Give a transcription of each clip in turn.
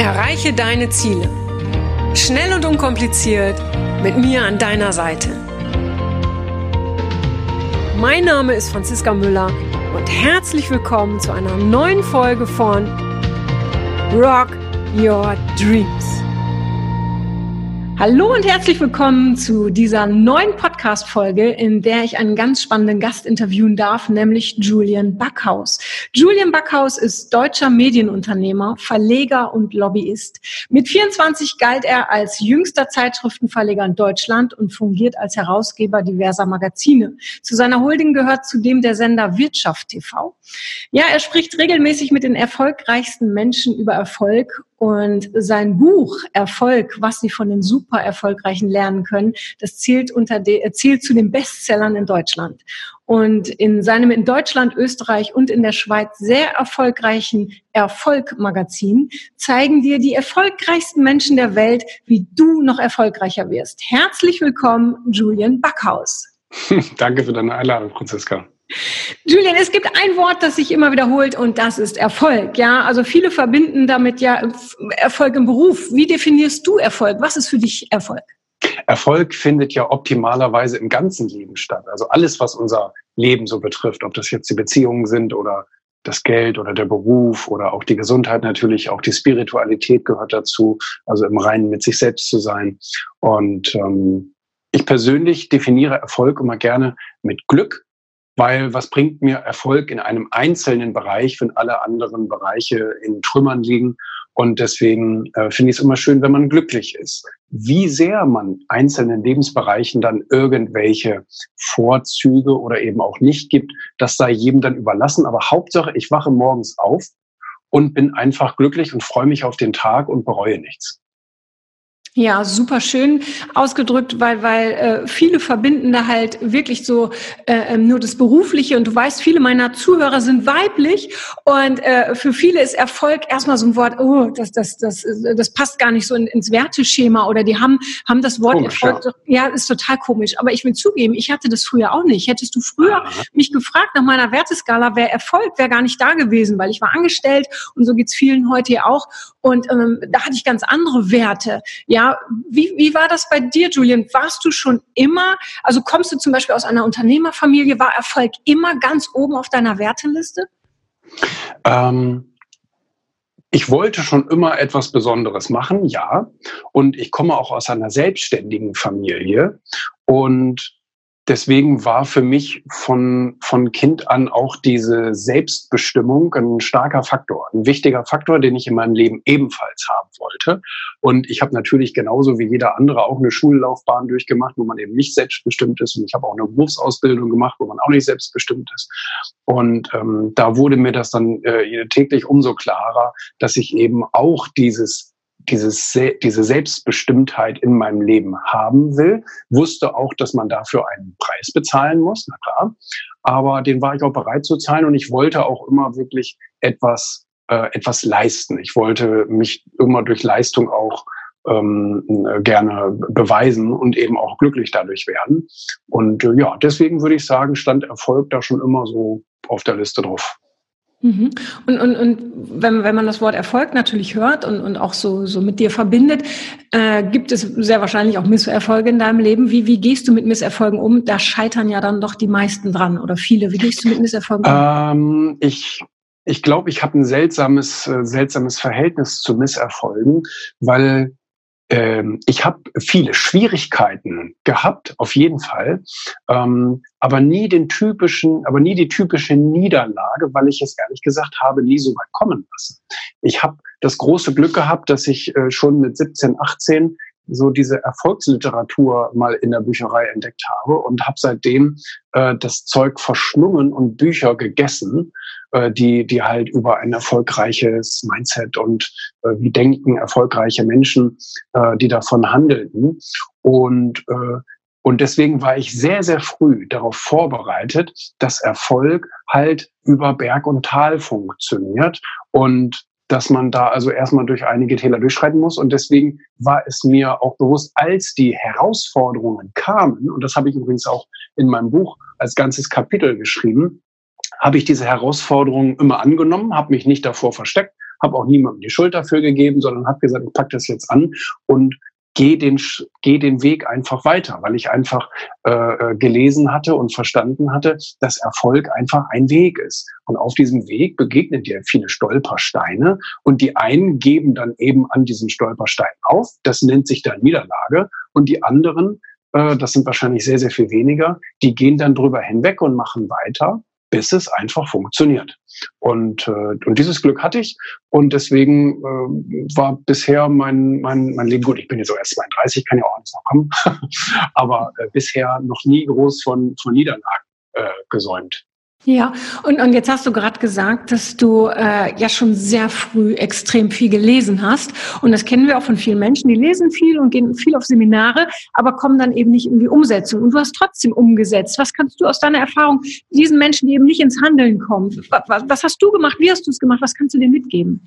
Erreiche deine Ziele. Schnell und unkompliziert mit mir an deiner Seite. Mein Name ist Franziska Müller und herzlich willkommen zu einer neuen Folge von Rock Your Dreams. Hallo und herzlich willkommen zu dieser neuen Podcast-Folge, in der ich einen ganz spannenden Gast interviewen darf, nämlich Julian Backhaus. Julian Backhaus ist deutscher Medienunternehmer, Verleger und Lobbyist. Mit 24 galt er als jüngster Zeitschriftenverleger in Deutschland und fungiert als Herausgeber diverser Magazine. Zu seiner Holding gehört zudem der Sender Wirtschaft TV. Ja, er spricht regelmäßig mit den erfolgreichsten Menschen über Erfolg und sein Buch Erfolg, was Sie von den super erfolgreichen lernen können, das zählt, unter de, äh, zählt zu den Bestsellern in Deutschland. Und in seinem in Deutschland, Österreich und in der Schweiz sehr erfolgreichen Erfolg-Magazin zeigen dir die erfolgreichsten Menschen der Welt, wie du noch erfolgreicher wirst. Herzlich willkommen, Julian Backhaus. Danke für deine Einladung, Franziska. Julian, es gibt ein Wort, das sich immer wiederholt und das ist Erfolg. Ja, also viele verbinden damit ja Erfolg im Beruf. Wie definierst du Erfolg? Was ist für dich Erfolg? Erfolg findet ja optimalerweise im ganzen Leben statt. Also alles, was unser Leben so betrifft, ob das jetzt die Beziehungen sind oder das Geld oder der Beruf oder auch die Gesundheit natürlich, auch die Spiritualität gehört dazu, also im Reinen mit sich selbst zu sein. Und ähm, ich persönlich definiere Erfolg immer gerne mit Glück, weil was bringt mir Erfolg in einem einzelnen Bereich, wenn alle anderen Bereiche in Trümmern liegen? Und deswegen äh, finde ich es immer schön, wenn man glücklich ist. Wie sehr man einzelnen Lebensbereichen dann irgendwelche Vorzüge oder eben auch nicht gibt, das sei jedem dann überlassen. Aber Hauptsache, ich wache morgens auf und bin einfach glücklich und freue mich auf den Tag und bereue nichts. Ja, super schön ausgedrückt, weil weil äh, viele verbinden da halt wirklich so äh, ähm, nur das Berufliche und du weißt, viele meiner Zuhörer sind weiblich und äh, für viele ist Erfolg erstmal so ein Wort, oh, das das das das passt gar nicht so in, ins Werteschema oder die haben haben das Wort komisch, Erfolg, ja. ja. ist total komisch. Aber ich will zugeben, ich hatte das früher auch nicht. Hättest du früher Aha. mich gefragt nach meiner Werteskala, wäre Erfolg wäre gar nicht da gewesen, weil ich war angestellt und so geht's vielen heute ja auch und ähm, da hatte ich ganz andere Werte. Ja, wie, wie war das bei dir, Julian? Warst du schon immer, also kommst du zum Beispiel aus einer Unternehmerfamilie, war Erfolg immer ganz oben auf deiner Werteliste? Ähm, ich wollte schon immer etwas Besonderes machen, ja. Und ich komme auch aus einer selbstständigen Familie. Und deswegen war für mich von, von Kind an auch diese Selbstbestimmung ein starker Faktor, ein wichtiger Faktor, den ich in meinem Leben ebenfalls haben wollte. Und ich habe natürlich genauso wie jeder andere auch eine Schullaufbahn durchgemacht, wo man eben nicht selbstbestimmt ist. Und ich habe auch eine Berufsausbildung gemacht, wo man auch nicht selbstbestimmt ist. Und ähm, da wurde mir das dann äh, täglich umso klarer, dass ich eben auch dieses dieses, diese Selbstbestimmtheit in meinem Leben haben will, wusste auch, dass man dafür einen Preis bezahlen muss, na klar. Aber den war ich auch bereit zu zahlen und ich wollte auch immer wirklich etwas, äh, etwas leisten. Ich wollte mich immer durch Leistung auch ähm, gerne beweisen und eben auch glücklich dadurch werden. Und äh, ja, deswegen würde ich sagen, stand Erfolg da schon immer so auf der Liste drauf. Mhm. Und, und, und wenn, wenn man das Wort Erfolg natürlich hört und, und auch so, so mit dir verbindet, äh, gibt es sehr wahrscheinlich auch Misserfolge in deinem Leben. Wie, wie gehst du mit Misserfolgen um? Da scheitern ja dann doch die meisten dran oder viele. Wie gehst du mit Misserfolgen um? Ähm, ich ich glaube, ich habe ein seltsames, äh, seltsames Verhältnis zu Misserfolgen, weil ähm, ich habe viele Schwierigkeiten gehabt, auf jeden Fall, ähm, aber nie den typischen, aber nie die typische Niederlage, weil ich es ehrlich gesagt habe, nie so weit kommen lassen. Ich habe das große Glück gehabt, dass ich äh, schon mit 17, 18 so diese Erfolgsliteratur mal in der Bücherei entdeckt habe und habe seitdem äh, das Zeug verschlungen und Bücher gegessen, äh, die, die halt über ein erfolgreiches Mindset und äh, wie denken erfolgreiche Menschen, äh, die davon handelten. Und äh, und deswegen war ich sehr, sehr früh darauf vorbereitet, dass Erfolg halt über Berg und Tal funktioniert und dass man da also erstmal durch einige Täler durchschreiten muss. Und deswegen war es mir auch bewusst, als die Herausforderungen kamen, und das habe ich übrigens auch in meinem Buch als ganzes Kapitel geschrieben, habe ich diese Herausforderungen immer angenommen, habe mich nicht davor versteckt, habe auch niemandem die Schuld dafür gegeben, sondern habe gesagt, ich packe das jetzt an und geh den, geh den Weg einfach weiter, weil ich einfach äh, äh, gelesen hatte und verstanden hatte, dass Erfolg einfach ein Weg ist. Und auf diesem Weg begegnen dir viele Stolpersteine und die einen geben dann eben an diesen Stolperstein auf, das nennt sich dann Niederlage. Und die anderen, äh, das sind wahrscheinlich sehr, sehr viel weniger, die gehen dann drüber hinweg und machen weiter bis es einfach funktioniert. Und, äh, und dieses Glück hatte ich und deswegen äh, war bisher mein, mein, mein Leben gut. Ich bin jetzt so erst 32, kann ja auch alles noch kommen, aber äh, bisher noch nie groß von, von Niederlagen äh, gesäumt. Ja, und, und jetzt hast du gerade gesagt, dass du äh, ja schon sehr früh extrem viel gelesen hast. Und das kennen wir auch von vielen Menschen, die lesen viel und gehen viel auf Seminare, aber kommen dann eben nicht in die Umsetzung. Und du hast trotzdem umgesetzt. Was kannst du aus deiner Erfahrung diesen Menschen, die eben nicht ins Handeln kommen, was, was hast du gemacht? Wie hast du es gemacht? Was kannst du dir mitgeben?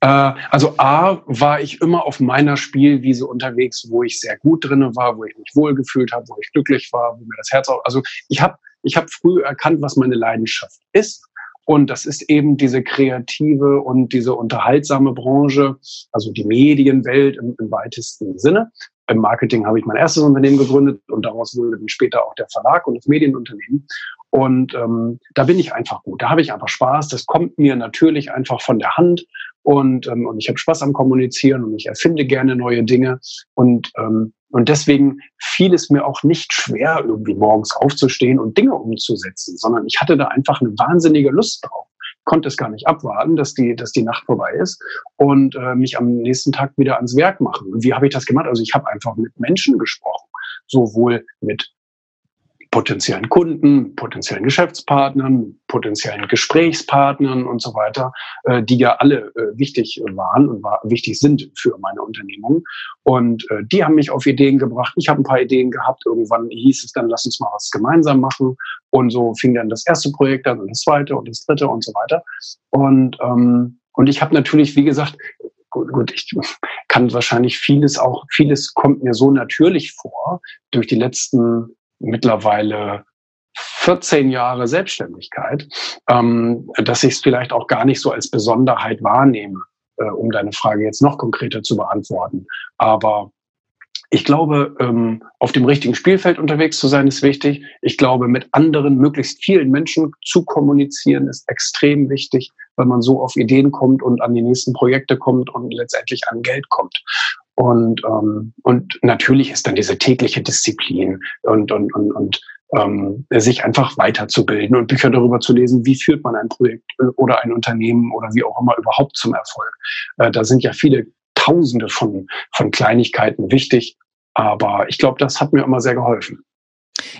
Äh, also A war ich immer auf meiner Spielwiese unterwegs, wo ich sehr gut drinne war, wo ich mich wohlgefühlt habe, wo ich glücklich war, wo mir das Herz auch. Also ich habe ich habe früh erkannt, was meine Leidenschaft ist. Und das ist eben diese kreative und diese unterhaltsame Branche, also die Medienwelt im, im weitesten Sinne. Im Marketing habe ich mein erstes Unternehmen gegründet und daraus wurde dann später auch der Verlag und das Medienunternehmen. Und ähm, da bin ich einfach gut. Da habe ich einfach Spaß. Das kommt mir natürlich einfach von der Hand. Und, ähm, und ich habe Spaß am Kommunizieren und ich erfinde gerne neue Dinge. Und ähm, und deswegen fiel es mir auch nicht schwer, irgendwie morgens aufzustehen und Dinge umzusetzen, sondern ich hatte da einfach eine wahnsinnige Lust drauf. Konnte es gar nicht abwarten, dass die, dass die Nacht vorbei ist und äh, mich am nächsten Tag wieder ans Werk machen. Und wie habe ich das gemacht? Also ich habe einfach mit Menschen gesprochen, sowohl mit potenziellen Kunden, potenziellen Geschäftspartnern, potenziellen Gesprächspartnern und so weiter, äh, die ja alle äh, wichtig waren und war, wichtig sind für meine Unternehmung. Und äh, die haben mich auf Ideen gebracht. Ich habe ein paar Ideen gehabt. Irgendwann hieß es dann, lass uns mal was gemeinsam machen. Und so fing dann das erste Projekt an und das zweite und das dritte und so weiter. Und, ähm, und ich habe natürlich, wie gesagt, gut, gut, ich kann wahrscheinlich vieles auch, vieles kommt mir so natürlich vor durch die letzten mittlerweile 14 Jahre Selbstständigkeit, ähm, dass ich es vielleicht auch gar nicht so als Besonderheit wahrnehme, äh, um deine Frage jetzt noch konkreter zu beantworten. Aber ich glaube, ähm, auf dem richtigen Spielfeld unterwegs zu sein, ist wichtig. Ich glaube, mit anderen, möglichst vielen Menschen zu kommunizieren, ist extrem wichtig, weil man so auf Ideen kommt und an die nächsten Projekte kommt und letztendlich an Geld kommt. Und, ähm, und natürlich ist dann diese tägliche Disziplin und, und, und, und ähm, sich einfach weiterzubilden und Bücher darüber zu lesen, wie führt man ein Projekt äh, oder ein Unternehmen oder wie auch immer überhaupt zum Erfolg. Äh, da sind ja viele Tausende von, von Kleinigkeiten wichtig. Aber ich glaube, das hat mir immer sehr geholfen.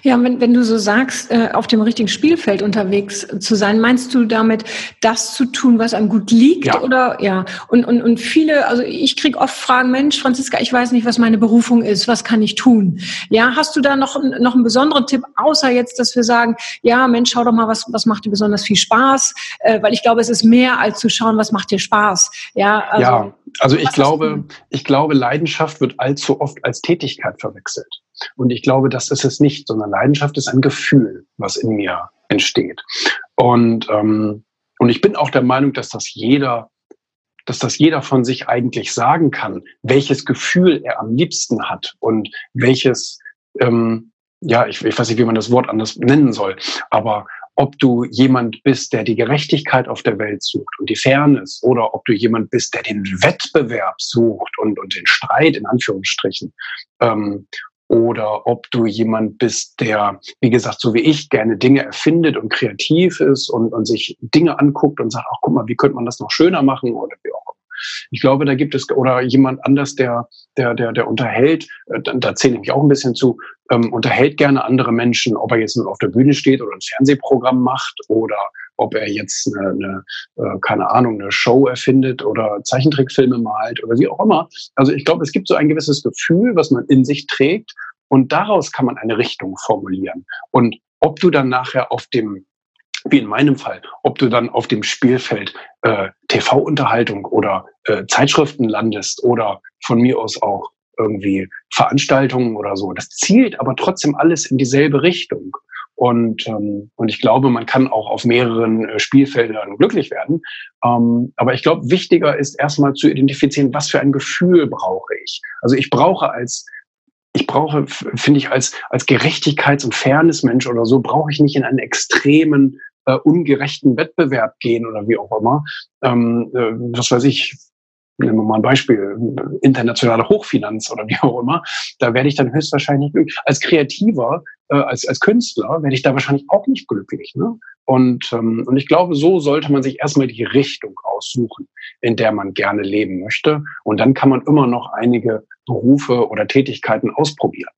Ja, wenn, wenn du so sagst, äh, auf dem richtigen Spielfeld unterwegs zu sein, meinst du damit, das zu tun, was einem gut liegt? Ja. Oder ja. Und, und, und viele, also ich krieg oft Fragen, Mensch, Franziska, ich weiß nicht, was meine Berufung ist, was kann ich tun? Ja, hast du da noch, noch einen besonderen Tipp, außer jetzt, dass wir sagen, ja, Mensch, schau doch mal, was, was macht dir besonders viel Spaß? Äh, weil ich glaube, es ist mehr als zu schauen, was macht dir Spaß. Ja, also, ja, also ich glaube, ich glaube, Leidenschaft wird allzu oft als Tätigkeit verwechselt. Und ich glaube, das ist es nicht, sondern Leidenschaft ist ein Gefühl, was in mir entsteht. Und, ähm, und ich bin auch der Meinung, dass das jeder dass das jeder von sich eigentlich sagen kann, welches Gefühl er am liebsten hat und welches, ähm, ja, ich, ich weiß nicht, wie man das Wort anders nennen soll, aber ob du jemand bist, der die Gerechtigkeit auf der Welt sucht und die Fairness, oder ob du jemand bist, der den Wettbewerb sucht und, und den Streit in Anführungsstrichen, ähm, oder ob du jemand bist, der, wie gesagt, so wie ich gerne Dinge erfindet und kreativ ist und, und sich Dinge anguckt und sagt, ach guck mal, wie könnte man das noch schöner machen oder wie auch. Ich glaube, da gibt es oder jemand anders, der der der der unterhält, äh, da, da zähle ich mich auch ein bisschen zu, ähm, unterhält gerne andere Menschen, ob er jetzt nur auf der Bühne steht oder ein Fernsehprogramm macht oder ob er jetzt eine, eine äh, keine Ahnung, eine Show erfindet oder Zeichentrickfilme malt oder wie auch immer. Also ich glaube, es gibt so ein gewisses Gefühl, was man in sich trägt und daraus kann man eine Richtung formulieren. Und ob du dann nachher auf dem wie in meinem Fall, ob du dann auf dem Spielfeld äh, TV-Unterhaltung oder äh, Zeitschriften landest oder von mir aus auch irgendwie Veranstaltungen oder so. Das zielt aber trotzdem alles in dieselbe Richtung. Und, ähm, und ich glaube, man kann auch auf mehreren äh, Spielfeldern glücklich werden. Ähm, aber ich glaube, wichtiger ist erstmal zu identifizieren, was für ein Gefühl brauche ich. Also ich brauche als ich brauche, finde ich, als, als Gerechtigkeits- und Fairness-Mensch oder so, brauche ich nicht in einen extremen, äh, ungerechten Wettbewerb gehen oder wie auch immer. Ähm, äh, was weiß ich, nehmen wir mal ein Beispiel, internationale Hochfinanz oder wie auch immer, da werde ich dann höchstwahrscheinlich. Als Kreativer, äh, als, als Künstler werde ich da wahrscheinlich auch nicht glücklich. Ne? Und, ähm, und ich glaube, so sollte man sich erstmal die Richtung aussuchen, in der man gerne leben möchte. Und dann kann man immer noch einige Berufe oder Tätigkeiten ausprobieren.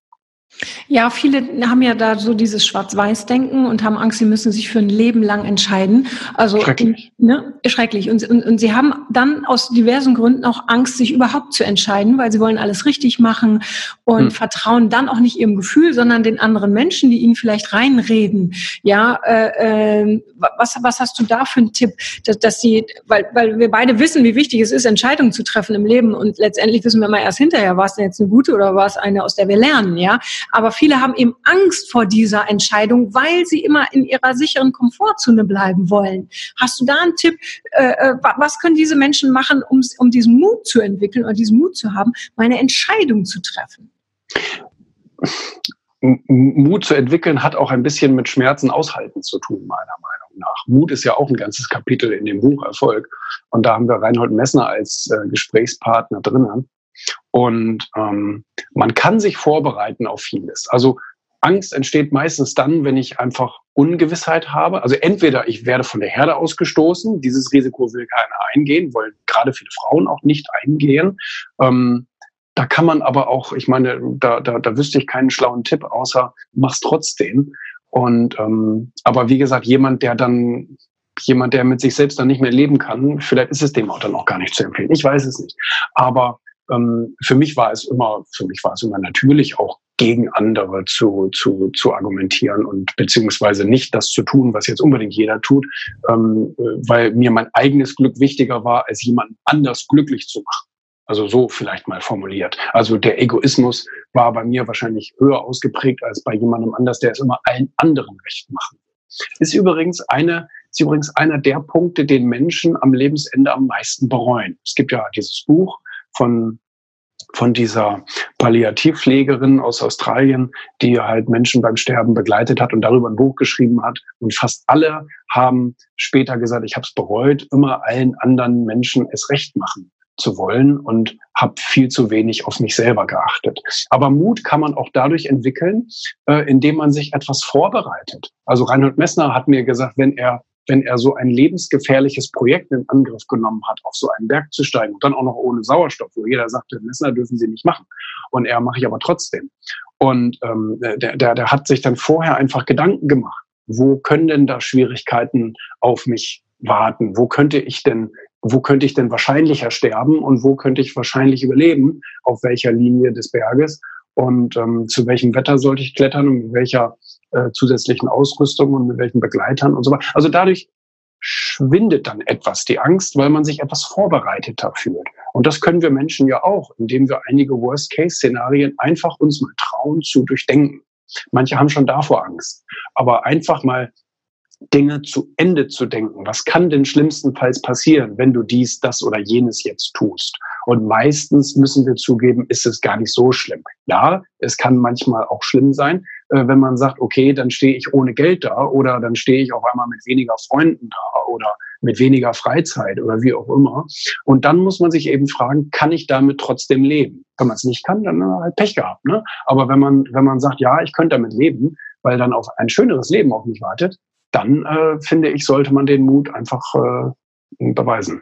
Ja, viele haben ja da so dieses Schwarz-Weiß-Denken und haben Angst, sie müssen sich für ein Leben lang entscheiden. Also schrecklich. Ne, schrecklich. Und, und, und sie haben dann aus diversen Gründen auch Angst, sich überhaupt zu entscheiden, weil sie wollen alles richtig machen und hm. vertrauen dann auch nicht ihrem Gefühl, sondern den anderen Menschen, die ihnen vielleicht reinreden. Ja, äh, äh, was, was hast du da für einen Tipp, dass, dass sie, weil, weil wir beide wissen, wie wichtig es ist, Entscheidungen zu treffen im Leben und letztendlich wissen wir mal erst hinterher, war es denn jetzt eine gute oder war es eine, aus der wir lernen, ja. Aber viele haben eben Angst vor dieser Entscheidung, weil sie immer in ihrer sicheren Komfortzone bleiben wollen. Hast du da einen Tipp? Äh, äh was können diese Menschen machen, um, um diesen Mut zu entwickeln oder diesen Mut zu haben, meine Entscheidung zu treffen? Mut zu entwickeln hat auch ein bisschen mit Schmerzen aushalten zu tun, meiner Meinung nach. Mut ist ja auch ein ganzes Kapitel in dem Buch Erfolg. Und da haben wir Reinhold Messner als äh, Gesprächspartner drinnen. Und ähm, man kann sich vorbereiten auf vieles. Also Angst entsteht meistens dann, wenn ich einfach Ungewissheit habe. Also entweder ich werde von der Herde ausgestoßen, dieses Risiko will keiner eingehen, wollen gerade viele Frauen auch nicht eingehen. Ähm, da kann man aber auch, ich meine, da, da, da wüsste ich keinen schlauen Tipp, außer mach's trotzdem. Und ähm, aber wie gesagt, jemand, der dann jemand, der mit sich selbst dann nicht mehr leben kann, vielleicht ist es dem auch dann auch gar nicht zu empfehlen. Ich weiß es nicht. Aber ähm, für mich war es immer, für mich war es immer natürlich auch gegen andere zu, zu, zu argumentieren und beziehungsweise nicht das zu tun, was jetzt unbedingt jeder tut, ähm, weil mir mein eigenes Glück wichtiger war, als jemand anders glücklich zu machen. Also so vielleicht mal formuliert. Also der Egoismus war bei mir wahrscheinlich höher ausgeprägt als bei jemandem anders, der es immer allen anderen recht machen Ist übrigens eine, ist übrigens einer der Punkte, den Menschen am Lebensende am meisten bereuen. Es gibt ja dieses Buch, von von dieser Palliativpflegerin aus Australien, die halt Menschen beim Sterben begleitet hat und darüber ein Buch geschrieben hat. Und fast alle haben später gesagt, ich habe es bereut, immer allen anderen Menschen es recht machen zu wollen und habe viel zu wenig auf mich selber geachtet. Aber Mut kann man auch dadurch entwickeln, äh, indem man sich etwas vorbereitet. Also Reinhold Messner hat mir gesagt, wenn er wenn er so ein lebensgefährliches Projekt in Angriff genommen hat, auf so einen Berg zu steigen und dann auch noch ohne Sauerstoff, wo jeder sagte, Messner dürfen Sie nicht machen. Und er mache ich aber trotzdem. Und ähm, der, der, der hat sich dann vorher einfach Gedanken gemacht. Wo können denn da Schwierigkeiten auf mich warten? Wo könnte ich denn, wo könnte ich denn wahrscheinlicher sterben und wo könnte ich wahrscheinlich überleben? Auf welcher Linie des Berges? Und ähm, zu welchem Wetter sollte ich klettern und mit welcher äh, zusätzlichen Ausrüstung und mit welchen Begleitern und so weiter. Also dadurch schwindet dann etwas die Angst, weil man sich etwas vorbereiteter fühlt. Und das können wir Menschen ja auch, indem wir einige Worst-Case-Szenarien einfach uns mal trauen zu durchdenken. Manche haben schon davor Angst. Aber einfach mal Dinge zu Ende zu denken. Was kann denn schlimmstenfalls passieren, wenn du dies, das oder jenes jetzt tust? Und meistens müssen wir zugeben, ist es gar nicht so schlimm. Ja, es kann manchmal auch schlimm sein, äh, wenn man sagt, okay, dann stehe ich ohne Geld da oder dann stehe ich auf einmal mit weniger Freunden da oder mit weniger Freizeit oder wie auch immer. Und dann muss man sich eben fragen, kann ich damit trotzdem leben? Wenn man es nicht kann, dann halt Pech gehabt. Ne? Aber wenn man, wenn man sagt, ja, ich könnte damit leben, weil dann auf ein schöneres Leben auf mich wartet, dann äh, finde ich, sollte man den Mut einfach äh, beweisen.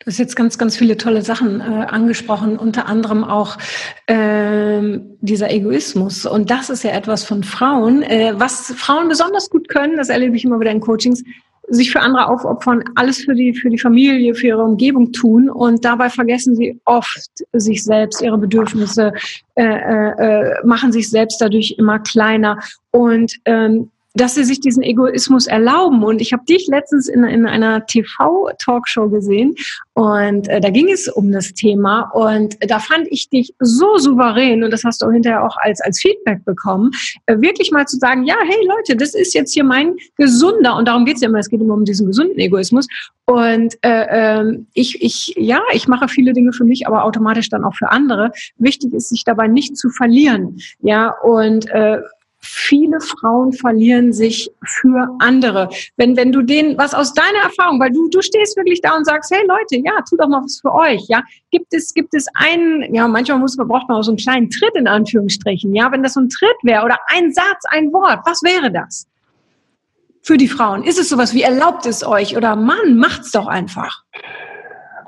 Du hast jetzt ganz, ganz viele tolle Sachen äh, angesprochen, unter anderem auch äh, dieser Egoismus. Und das ist ja etwas von Frauen. Äh, was Frauen besonders gut können, das erlebe ich immer wieder in Coachings, sich für andere aufopfern, alles für die, für die Familie, für ihre Umgebung tun und dabei vergessen sie oft sich selbst, ihre Bedürfnisse, äh, äh, äh machen sich selbst dadurch immer kleiner. Und ähm, dass sie sich diesen Egoismus erlauben. Und ich habe dich letztens in, in einer TV-Talkshow gesehen und äh, da ging es um das Thema und da fand ich dich so souverän und das hast du hinterher auch als, als Feedback bekommen, äh, wirklich mal zu sagen, ja, hey Leute, das ist jetzt hier mein gesunder und darum geht es ja immer, es geht immer um diesen gesunden Egoismus und äh, äh, ich, ich, ja, ich mache viele Dinge für mich, aber automatisch dann auch für andere. Wichtig ist, sich dabei nicht zu verlieren. Ja, und äh, viele Frauen verlieren sich für andere. Wenn, wenn du denen was aus deiner Erfahrung, weil du, du stehst wirklich da und sagst, hey Leute, ja, tu doch mal was für euch, ja. Gibt es, gibt es einen, ja, manchmal muss, braucht man auch so einen kleinen Tritt in Anführungsstrichen, ja. Wenn das so ein Tritt wäre oder ein Satz, ein Wort, was wäre das? Für die Frauen. Ist es sowas wie erlaubt es euch oder Mann, macht's doch einfach?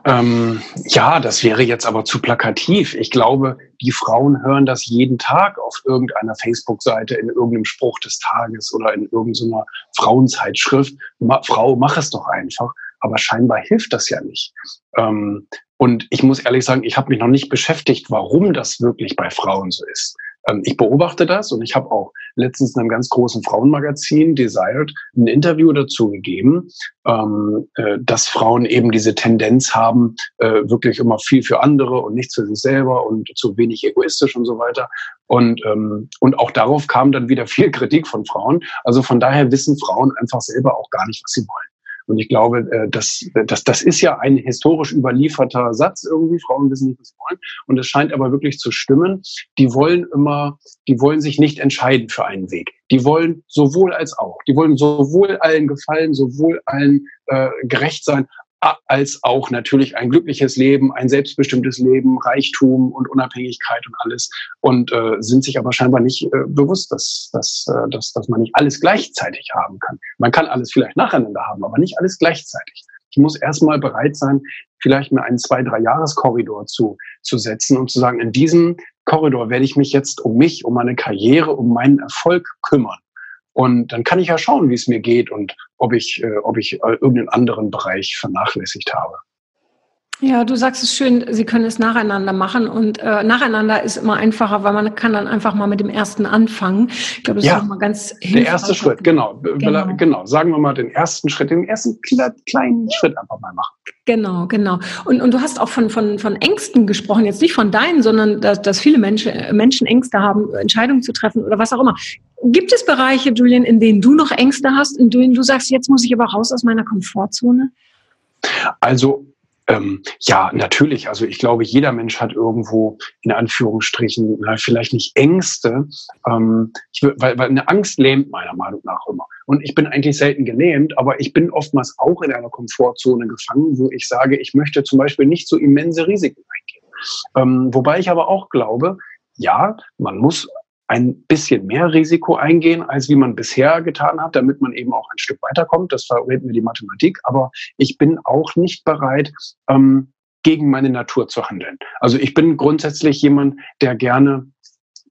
Ähm, ja, das wäre jetzt aber zu plakativ. Ich glaube, die Frauen hören das jeden Tag auf irgendeiner Facebook-Seite, in irgendeinem Spruch des Tages oder in irgendeiner Frauenzeitschrift. Ma Frau, mach es doch einfach. Aber scheinbar hilft das ja nicht. Ähm, und ich muss ehrlich sagen, ich habe mich noch nicht beschäftigt, warum das wirklich bei Frauen so ist. Ähm, ich beobachte das und ich habe auch letztens in einem ganz großen Frauenmagazin Desired ein Interview dazu gegeben, ähm, äh, dass Frauen eben diese Tendenz haben, äh, wirklich immer viel für andere und nichts für sich selber und zu wenig egoistisch und so weiter. Und, ähm, und auch darauf kam dann wieder viel Kritik von Frauen. Also von daher wissen Frauen einfach selber auch gar nicht, was sie wollen. Und ich glaube, äh, das, das, das ist ja ein historisch überlieferter Satz irgendwie. Frauen wissen nicht, was sie wollen. Und es scheint aber wirklich zu stimmen. Die wollen immer, die wollen sich nicht entscheiden für einen Weg. Die wollen sowohl als auch. Die wollen sowohl allen gefallen, sowohl allen äh, gerecht sein, als auch natürlich ein glückliches Leben, ein selbstbestimmtes Leben, Reichtum und Unabhängigkeit und alles und äh, sind sich aber scheinbar nicht äh, bewusst, dass, dass, äh, dass, dass man nicht alles gleichzeitig haben kann. Man kann alles vielleicht nacheinander haben, aber nicht alles gleichzeitig. Ich muss erstmal bereit sein, vielleicht mir einen zwei, drei Jahreskorridor zu, zu setzen und zu sagen, in diesem Korridor werde ich mich jetzt um mich, um meine Karriere, um meinen Erfolg kümmern. Und dann kann ich ja schauen, wie es mir geht und ob ich, äh, ob ich äh, irgendeinen anderen Bereich vernachlässigt habe. Ja, du sagst es schön, sie können es nacheinander machen und äh, nacheinander ist immer einfacher, weil man kann dann einfach mal mit dem ersten anfangen. Ich glaube, das ja, ist mal ganz hilfreich. Der erste Schritt, genau. genau. Genau, sagen wir mal den ersten Schritt, den ersten kleinen Schritt einfach mal machen. Genau, genau. Und, und du hast auch von, von, von Ängsten gesprochen, jetzt nicht von deinen, sondern dass, dass viele Menschen, Menschen Ängste haben, Entscheidungen zu treffen oder was auch immer. Gibt es Bereiche, Julian, in denen du noch Ängste hast, in denen du sagst, jetzt muss ich aber raus aus meiner Komfortzone? Also ähm, ja, natürlich. Also ich glaube, jeder Mensch hat irgendwo in Anführungsstrichen na, vielleicht nicht Ängste, ähm, ich, weil, weil eine Angst lähmt meiner Meinung nach immer. Und ich bin eigentlich selten gelähmt, aber ich bin oftmals auch in einer Komfortzone gefangen, wo ich sage, ich möchte zum Beispiel nicht so immense Risiken eingehen. Ähm, wobei ich aber auch glaube, ja, man muss ein bisschen mehr Risiko eingehen, als wie man bisher getan hat, damit man eben auch ein Stück weiterkommt. Das verrät mir die Mathematik. Aber ich bin auch nicht bereit, ähm, gegen meine Natur zu handeln. Also ich bin grundsätzlich jemand, der gerne,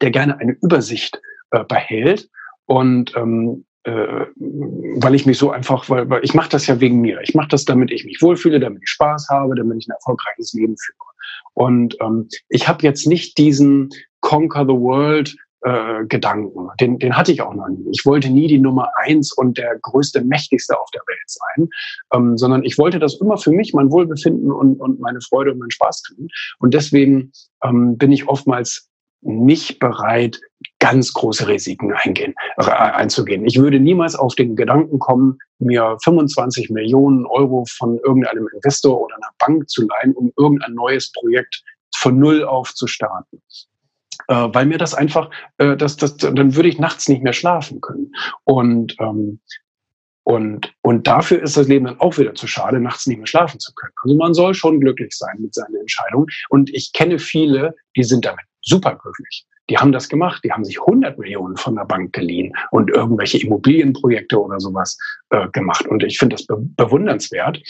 der gerne eine Übersicht äh, behält und ähm, äh, weil ich mich so einfach, weil, weil ich mache das ja wegen mir. Ich mache das, damit ich mich wohlfühle, damit ich Spaß habe, damit ich ein erfolgreiches Leben führe. Und ähm, ich habe jetzt nicht diesen Conquer the World äh, Gedanken. Den, den hatte ich auch noch nie. Ich wollte nie die Nummer eins und der größte, mächtigste auf der Welt sein, ähm, sondern ich wollte das immer für mich, mein Wohlbefinden und, und meine Freude und meinen Spaß tun. Und deswegen ähm, bin ich oftmals nicht bereit, ganz große Risiken eingehen, äh, einzugehen. Ich würde niemals auf den Gedanken kommen, mir 25 Millionen Euro von irgendeinem Investor oder einer Bank zu leihen, um irgendein neues Projekt von Null auf zu starten äh, weil mir das einfach, äh, das, das, dann würde ich nachts nicht mehr schlafen können. Und, ähm, und, und dafür ist das Leben dann auch wieder zu schade, nachts nicht mehr schlafen zu können. Also man soll schon glücklich sein mit seiner Entscheidung. Und ich kenne viele, die sind damit super glücklich. Die haben das gemacht, die haben sich 100 Millionen von der Bank geliehen und irgendwelche Immobilienprojekte oder sowas äh, gemacht. Und ich finde das be bewundernswert.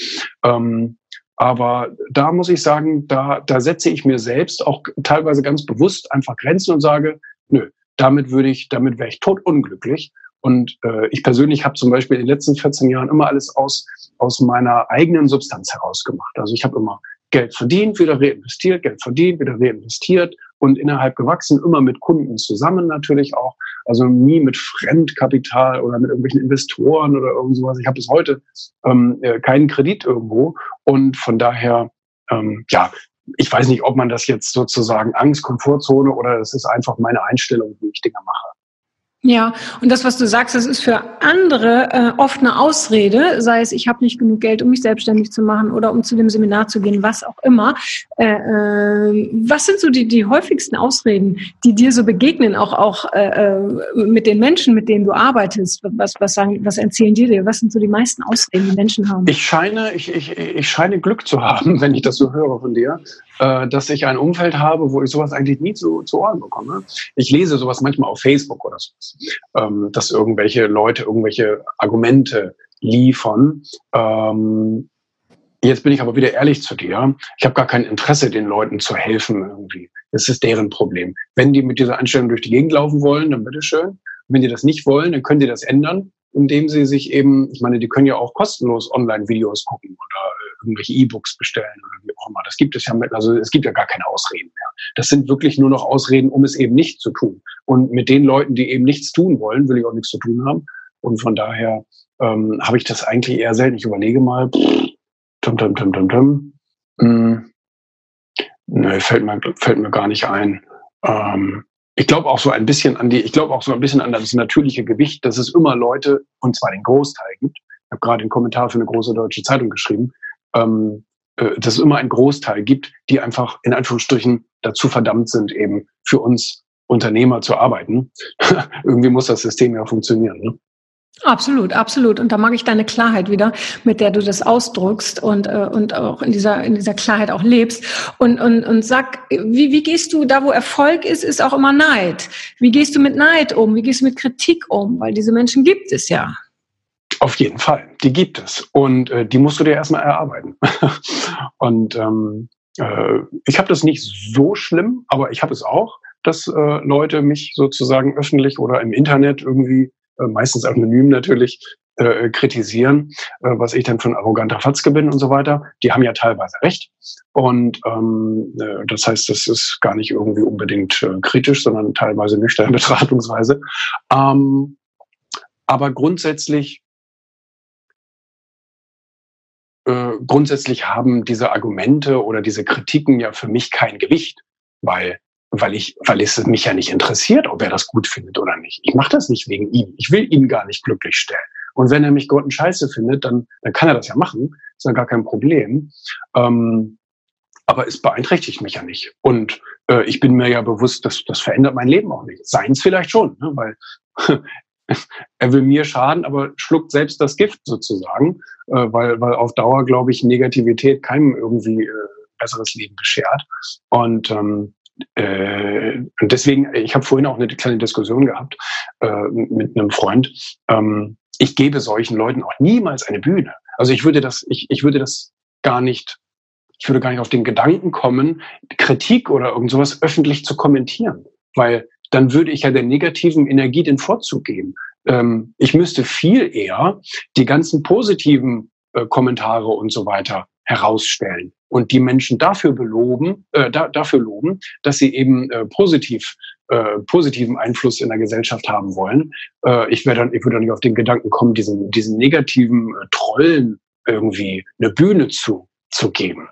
Ähm, aber da muss ich sagen, da, da setze ich mir selbst auch teilweise ganz bewusst einfach Grenzen und sage, nö, damit würde ich, damit wäre ich totunglücklich. Und äh, ich persönlich habe zum Beispiel in den letzten 14 Jahren immer alles aus, aus meiner eigenen Substanz heraus gemacht. Also ich habe immer Geld verdient, wieder reinvestiert, Geld verdient, wieder reinvestiert und innerhalb gewachsen, immer mit Kunden zusammen natürlich auch. Also nie mit Fremdkapital oder mit irgendwelchen Investoren oder irgend sowas. Ich habe bis heute ähm, äh, keinen Kredit irgendwo und von daher, ähm, ja, ich weiß nicht, ob man das jetzt sozusagen Angst, Komfortzone oder es ist einfach meine Einstellung, wie ich Dinge mache. Ja, und das, was du sagst, das ist für andere äh, oft eine Ausrede, sei es, ich habe nicht genug Geld, um mich selbstständig zu machen oder um zu dem Seminar zu gehen, was auch immer. Äh, äh, was sind so die, die häufigsten Ausreden, die dir so begegnen, auch, auch äh, äh mit den Menschen, mit denen du arbeitest? Was, was, sagen, was erzählen die dir? Was sind so die meisten Ausreden, die Menschen haben? Ich scheine, ich, ich, ich scheine Glück zu haben, wenn ich das so höre von dir äh, dass ich ein Umfeld habe, wo ich sowas eigentlich nie zu, zu Ohren bekomme. Ich lese sowas manchmal auf Facebook oder so, ähm, dass irgendwelche Leute irgendwelche Argumente liefern. Ähm, Jetzt bin ich aber wieder ehrlich zu dir. Ich habe gar kein Interesse, den Leuten zu helfen irgendwie. Das ist deren Problem. Wenn die mit dieser Einstellung durch die Gegend laufen wollen, dann bitteschön. Wenn die das nicht wollen, dann können die das ändern, indem sie sich eben, ich meine, die können ja auch kostenlos Online-Videos gucken oder irgendwelche E-Books bestellen oder wie auch immer. Das gibt es ja mit, also es gibt ja gar keine Ausreden mehr. Das sind wirklich nur noch Ausreden, um es eben nicht zu tun. Und mit den Leuten, die eben nichts tun wollen, will ich auch nichts zu tun haben. Und von daher ähm, habe ich das eigentlich eher selten. Ich überlege mal, pff, tum, tum, tum, tum, tum. Hm, ne, fällt mir, fällt mir gar nicht ein. Ähm, ich glaube auch so ein bisschen an die, ich glaube auch so ein bisschen an das natürliche Gewicht, dass es immer Leute, und zwar den Großteil gibt. Ich habe gerade einen Kommentar für eine große deutsche Zeitung geschrieben, ähm, äh, dass es immer einen Großteil gibt, die einfach in Anführungsstrichen dazu verdammt sind, eben für uns Unternehmer zu arbeiten. Irgendwie muss das System ja funktionieren. Ne? Absolut, absolut. Und da mag ich deine Klarheit wieder, mit der du das ausdrückst und, äh, und auch in dieser, in dieser Klarheit auch lebst. Und, und, und sag, wie, wie gehst du da, wo Erfolg ist, ist auch immer Neid. Wie gehst du mit Neid um? Wie gehst du mit Kritik um? Weil diese Menschen gibt es ja. Auf jeden Fall, die gibt es. Und äh, die musst du dir erstmal erarbeiten. und ähm, äh, ich habe das nicht so schlimm, aber ich habe es auch, dass äh, Leute mich sozusagen öffentlich oder im Internet irgendwie, äh, meistens anonym natürlich, äh, kritisieren, äh, was ich dann für ein arroganter Fatzke bin und so weiter. Die haben ja teilweise recht. Und ähm, äh, das heißt, das ist gar nicht irgendwie unbedingt äh, kritisch, sondern teilweise nüchterne Betrachtungsweise. Ähm, aber grundsätzlich äh, grundsätzlich haben diese Argumente oder diese Kritiken ja für mich kein Gewicht, weil weil ich, weil es mich ja nicht interessiert, ob er das gut findet oder nicht. Ich mache das nicht wegen ihm. Ich will ihn gar nicht glücklich stellen. Und wenn er mich Gott und Scheiße findet, dann, dann kann er das ja machen. Ist ja gar kein Problem. Ähm, aber es beeinträchtigt mich ja nicht. Und äh, ich bin mir ja bewusst, dass das verändert mein Leben auch nicht. Seins vielleicht schon, ne? weil er will mir schaden, aber schluckt selbst das Gift sozusagen, äh, weil, weil auf Dauer, glaube ich, Negativität keinem irgendwie äh, besseres Leben beschert. Und ähm, äh, deswegen, ich habe vorhin auch eine kleine Diskussion gehabt äh, mit einem Freund. Ähm, ich gebe solchen Leuten auch niemals eine Bühne. Also ich würde das, ich, ich würde das gar nicht, ich würde gar nicht auf den Gedanken kommen, Kritik oder irgend sowas öffentlich zu kommentieren. Weil dann würde ich ja der negativen Energie den Vorzug geben. Ähm, ich müsste viel eher die ganzen positiven äh, Kommentare und so weiter herausstellen und die Menschen dafür beloben, äh, da, dafür loben, dass sie eben äh, positiv äh, positiven Einfluss in der Gesellschaft haben wollen. Äh, ich dann, ich würde dann nicht auf den Gedanken kommen, diesen diesen negativen äh, Trollen irgendwie eine Bühne zu zu geben.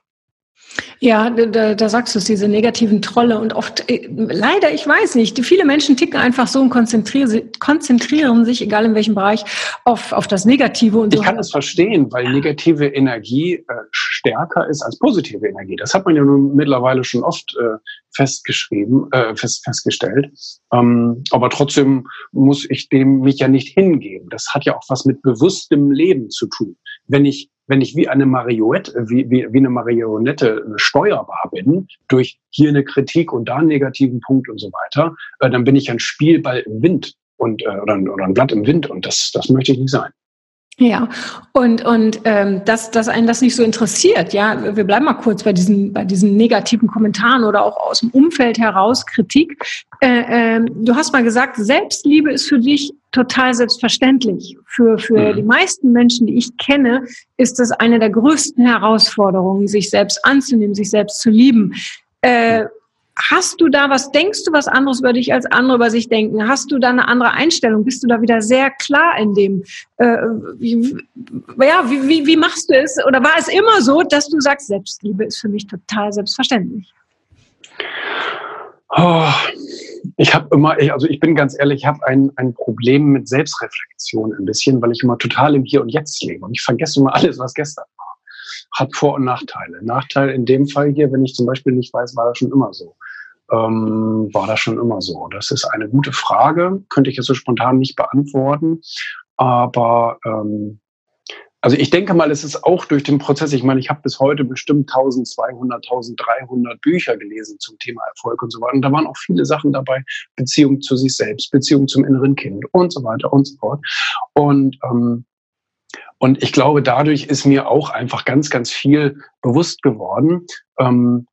Ja, da, da sagst du es, diese negativen Trolle und oft, äh, leider, ich weiß nicht, viele Menschen ticken einfach so und konzentrieren, konzentrieren sich, egal in welchem Bereich, auf, auf das Negative. Und ich kann das verstehen, weil negative Energie äh, stärker ist als positive Energie. Das hat man ja nun mittlerweile schon oft äh, festgeschrieben, äh, fest, festgestellt. Ähm, aber trotzdem muss ich dem mich ja nicht hingeben. Das hat ja auch was mit bewusstem Leben zu tun. Wenn ich wenn ich wie eine Marionette, wie, wie, wie eine Marionette steuerbar bin, durch hier eine Kritik und da einen negativen Punkt und so weiter, äh, dann bin ich ein Spielball im Wind und, äh, oder, oder ein Blatt im Wind und das, das möchte ich nicht sein. Ja, und, und ähm, dass, dass einen das nicht so interessiert, ja, wir bleiben mal kurz bei diesen, bei diesen negativen Kommentaren oder auch aus dem Umfeld heraus Kritik. Äh, äh, du hast mal gesagt, Selbstliebe ist für dich total selbstverständlich. Für, für mhm. die meisten Menschen, die ich kenne, ist das eine der größten Herausforderungen, sich selbst anzunehmen, sich selbst zu lieben. Äh, Hast du da, was denkst du was anderes über dich als andere über sich denken? Hast du da eine andere Einstellung? Bist du da wieder sehr klar in dem? Äh, wie, ja, wie, wie, wie machst du es? Oder war es immer so, dass du sagst, Selbstliebe ist für mich total selbstverständlich? Oh, ich habe immer, also ich bin ganz ehrlich, ich habe ein, ein Problem mit Selbstreflexion ein bisschen, weil ich immer total im Hier und Jetzt lebe und ich vergesse immer alles, was gestern war. Hat Vor- und Nachteile. Nachteil in dem Fall hier, wenn ich zum Beispiel nicht weiß, war das schon immer so. Ähm, war das schon immer so? Das ist eine gute Frage, könnte ich jetzt so spontan nicht beantworten. Aber ähm, also ich denke mal, es ist auch durch den Prozess, ich meine, ich habe bis heute bestimmt 1200, 1300 Bücher gelesen zum Thema Erfolg und so weiter. Und da waren auch viele Sachen dabei, Beziehung zu sich selbst, Beziehung zum inneren Kind und so weiter und so fort. Und, ähm, und ich glaube, dadurch ist mir auch einfach ganz, ganz viel bewusst geworden. Ähm,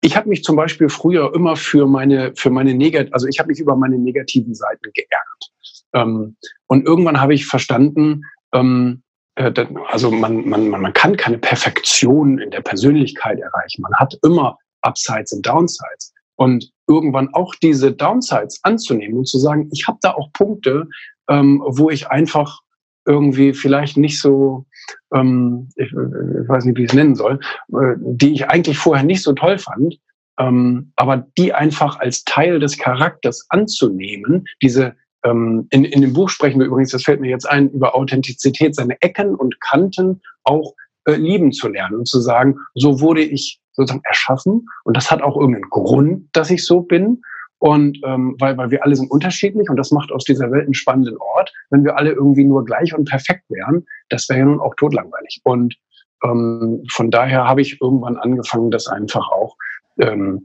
ich habe mich zum Beispiel früher immer für meine, für meine Negat also ich habe mich über meine negativen Seiten geärgert. Ähm, und irgendwann habe ich verstanden, ähm, äh, also man, man, man kann keine Perfektion in der Persönlichkeit erreichen. Man hat immer Upsides und Downsides. Und irgendwann auch diese Downsides anzunehmen und zu sagen, ich habe da auch Punkte, ähm, wo ich einfach irgendwie vielleicht nicht so, ähm, ich, ich, weiß nicht, wie ich es nennen soll, äh, die ich eigentlich vorher nicht so toll fand, ähm, aber die einfach als Teil des Charakters anzunehmen, diese ähm, in, in dem Buch sprechen wir übrigens, das fällt mir jetzt ein, über Authentizität, seine Ecken und Kanten auch äh, lieben zu lernen und zu sagen, so wurde ich sozusagen erschaffen und das hat auch irgendeinen Grund, dass ich so bin. Und ähm, weil, weil wir alle sind unterschiedlich und das macht aus dieser Welt einen spannenden Ort. Wenn wir alle irgendwie nur gleich und perfekt wären, das wäre ja nun auch totlangweilig. Und ähm, von daher habe ich irgendwann angefangen, das einfach auch ähm,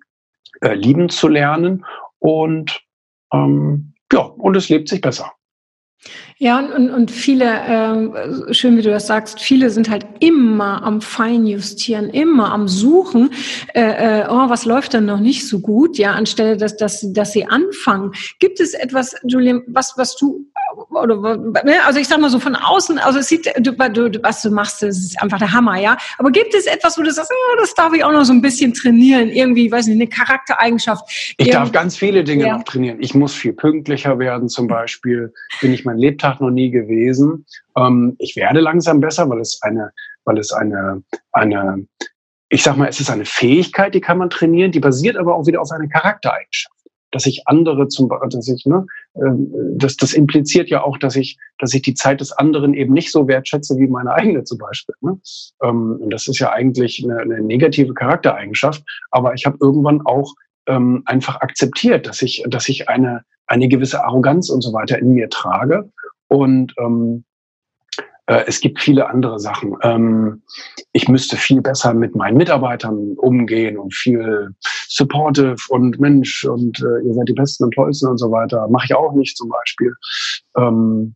äh, lieben zu lernen. Und ähm, ja, und es lebt sich besser. Ja, und, und viele, äh, schön wie du das sagst, viele sind halt immer am Feinjustieren, immer am Suchen, äh, äh, oh, was läuft denn noch nicht so gut, ja, anstelle, dass, dass, dass sie anfangen. Gibt es etwas, Julian, was, was du oder ne, also ich sag mal so von außen, also es sieht, du, du, was du machst, das ist einfach der Hammer, ja. Aber gibt es etwas, wo du sagst, oh, das darf ich auch noch so ein bisschen trainieren, irgendwie, weiß nicht, eine Charaktereigenschaft? Ich darf ganz viele Dinge ja. noch trainieren. Ich muss viel pünktlicher werden, zum Beispiel. Bin ich mein Lebtag noch nie gewesen. Ähm, ich werde langsam besser, weil es eine, weil es eine, eine, ich sag mal, es ist eine Fähigkeit, die kann man trainieren, die basiert aber auch wieder auf einer Charaktereigenschaft dass ich andere zum, dass ich, ne, ähm, das, das impliziert ja auch, dass ich, dass ich die Zeit des anderen eben nicht so wertschätze wie meine eigene zum Beispiel. Ne? Ähm, und das ist ja eigentlich eine, eine negative Charaktereigenschaft. Aber ich habe irgendwann auch ähm, einfach akzeptiert, dass ich, dass ich eine, eine gewisse Arroganz und so weiter in mir trage. Und ähm, äh, es gibt viele andere Sachen. Ähm, ich müsste viel besser mit meinen Mitarbeitern umgehen und viel supportive und Mensch und äh, ihr seid die Besten und Tollsten und so weiter. Mache ich auch nicht zum Beispiel. Ähm,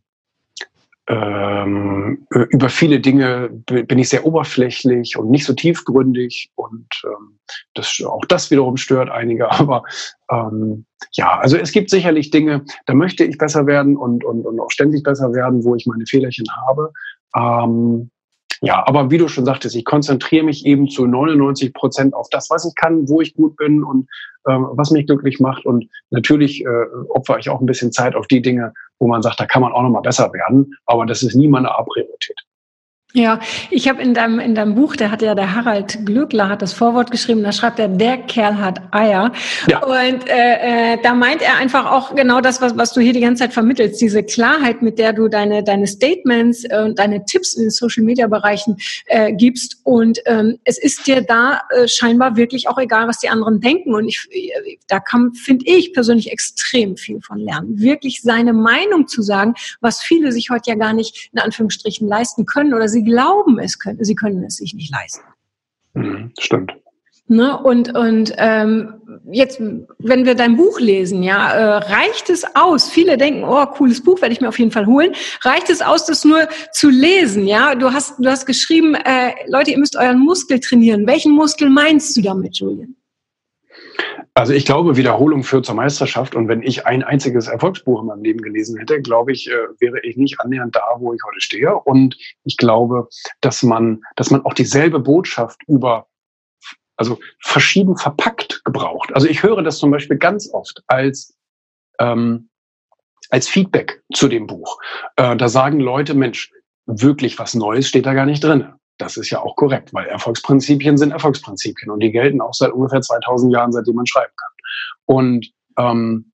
ähm, über viele Dinge bin ich sehr oberflächlich und nicht so tiefgründig und ähm, das, auch das wiederum stört einige. Aber ähm, ja, also es gibt sicherlich Dinge, da möchte ich besser werden und, und, und auch ständig besser werden, wo ich meine Fehlerchen habe. Ähm, ja, aber wie du schon sagtest, ich konzentriere mich eben zu 99 Prozent auf das, was ich kann, wo ich gut bin und ähm, was mich glücklich macht. Und natürlich äh, opfere ich auch ein bisschen Zeit auf die Dinge, wo man sagt, da kann man auch noch mal besser werden. Aber das ist nie meine A-Priorität. Ja, ich habe in deinem, in deinem Buch, der hat ja der Harald Glückler hat das Vorwort geschrieben, da schreibt er, der Kerl hat Eier. Ja. Und äh, äh, da meint er einfach auch genau das, was, was du hier die ganze Zeit vermittelst, diese Klarheit, mit der du deine, deine Statements äh, und deine Tipps in den Social-Media-Bereichen äh, gibst. Und ähm, es ist dir da äh, scheinbar wirklich auch egal, was die anderen denken. Und ich, äh, da kann, finde ich persönlich extrem viel von lernen. Wirklich seine Meinung zu sagen, was viele sich heute ja gar nicht in Anführungsstrichen leisten können oder sie sie glauben, es können, sie können es sich nicht leisten. Mhm, stimmt. Ne? Und, und ähm, jetzt, wenn wir dein Buch lesen, ja, äh, reicht es aus? Viele denken, oh, cooles Buch, werde ich mir auf jeden Fall holen. Reicht es aus, das nur zu lesen? Ja, du hast, du hast geschrieben, äh, Leute, ihr müsst euren Muskel trainieren. Welchen Muskel meinst du damit, Julian? Also ich glaube, Wiederholung führt zur Meisterschaft. Und wenn ich ein einziges Erfolgsbuch in meinem Leben gelesen hätte, glaube ich, äh, wäre ich nicht annähernd da, wo ich heute stehe. Und ich glaube, dass man, dass man auch dieselbe Botschaft über also verschieden verpackt gebraucht. Also ich höre das zum Beispiel ganz oft als ähm, als Feedback zu dem Buch. Äh, da sagen Leute, Mensch, wirklich was Neues steht da gar nicht drin. Das ist ja auch korrekt, weil Erfolgsprinzipien sind Erfolgsprinzipien und die gelten auch seit ungefähr 2000 Jahren, seitdem man schreiben kann. Und ähm,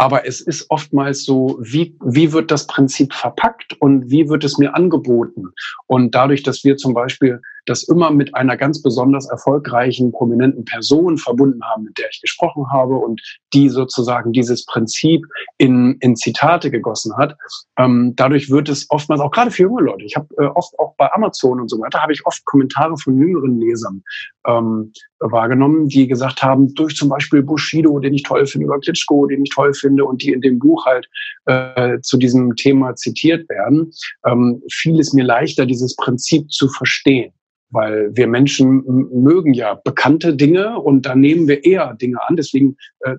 aber es ist oftmals so, wie, wie wird das Prinzip verpackt und wie wird es mir angeboten? Und dadurch, dass wir zum Beispiel das immer mit einer ganz besonders erfolgreichen, prominenten Person verbunden haben, mit der ich gesprochen habe und die sozusagen dieses Prinzip in, in Zitate gegossen hat. Ähm, dadurch wird es oftmals auch gerade für junge Leute. Ich habe äh, oft auch bei Amazon und so weiter habe ich oft Kommentare von jüngeren Lesern ähm, wahrgenommen, die gesagt haben, durch zum Beispiel Bushido, den ich toll finde, oder Klitschko, den ich toll finde und die in dem Buch halt äh, zu diesem Thema zitiert werden, ähm, fiel es mir leichter, dieses Prinzip zu verstehen weil wir Menschen mögen ja bekannte Dinge und da nehmen wir eher Dinge an. Deswegen äh,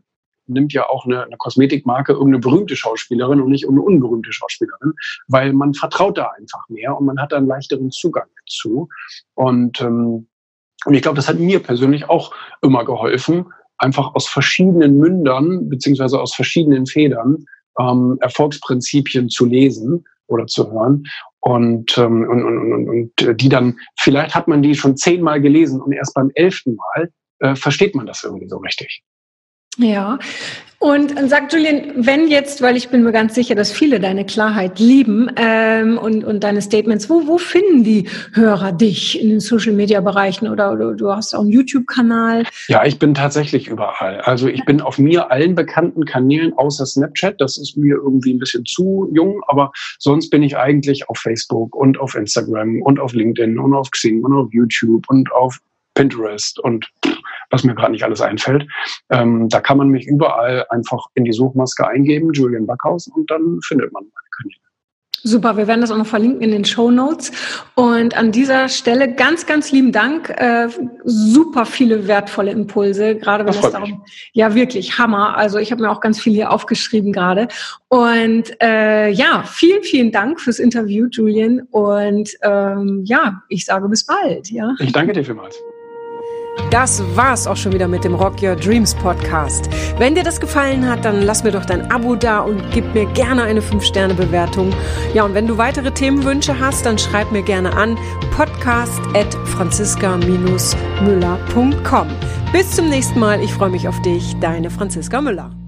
nimmt ja auch eine, eine Kosmetikmarke irgendeine berühmte Schauspielerin und nicht irgendeine unberühmte Schauspielerin, weil man vertraut da einfach mehr und man hat da einen leichteren Zugang zu. Und, ähm, und ich glaube, das hat mir persönlich auch immer geholfen, einfach aus verschiedenen Mündern beziehungsweise aus verschiedenen Federn ähm, Erfolgsprinzipien zu lesen oder zu hören und, ähm, und, und, und, und äh, die dann, vielleicht hat man die schon zehnmal gelesen und erst beim elften Mal äh, versteht man das irgendwie so richtig. Ja, und sagt Julian, wenn jetzt, weil ich bin mir ganz sicher, dass viele deine Klarheit lieben ähm, und, und deine Statements, wo, wo finden die Hörer dich in den Social-Media-Bereichen oder, oder du hast auch einen YouTube-Kanal? Ja, ich bin tatsächlich überall. Also ich bin auf mir allen bekannten Kanälen außer Snapchat. Das ist mir irgendwie ein bisschen zu jung, aber sonst bin ich eigentlich auf Facebook und auf Instagram und auf LinkedIn und auf Xing und auf YouTube und auf Pinterest und was mir gerade nicht alles einfällt. Ähm, da kann man mich überall einfach in die Suchmaske eingeben, Julian Backhaus, und dann findet man meine Kanäle. Super, wir werden das auch noch verlinken in den Show Notes. Und an dieser Stelle ganz, ganz lieben Dank. Äh, super viele wertvolle Impulse, gerade wenn es darum. Ja, wirklich Hammer. Also ich habe mir auch ganz viel hier aufgeschrieben gerade. Und äh, ja, vielen, vielen Dank fürs Interview, Julian. Und ähm, ja, ich sage bis bald. Ja. Ich danke dir vielmals. Das war's auch schon wieder mit dem Rock Your Dreams Podcast. Wenn dir das gefallen hat, dann lass mir doch dein Abo da und gib mir gerne eine 5-Sterne-Bewertung. Ja, und wenn du weitere Themenwünsche hast, dann schreib mir gerne an podcast.franziska-müller.com. Bis zum nächsten Mal. Ich freue mich auf dich. Deine Franziska Müller.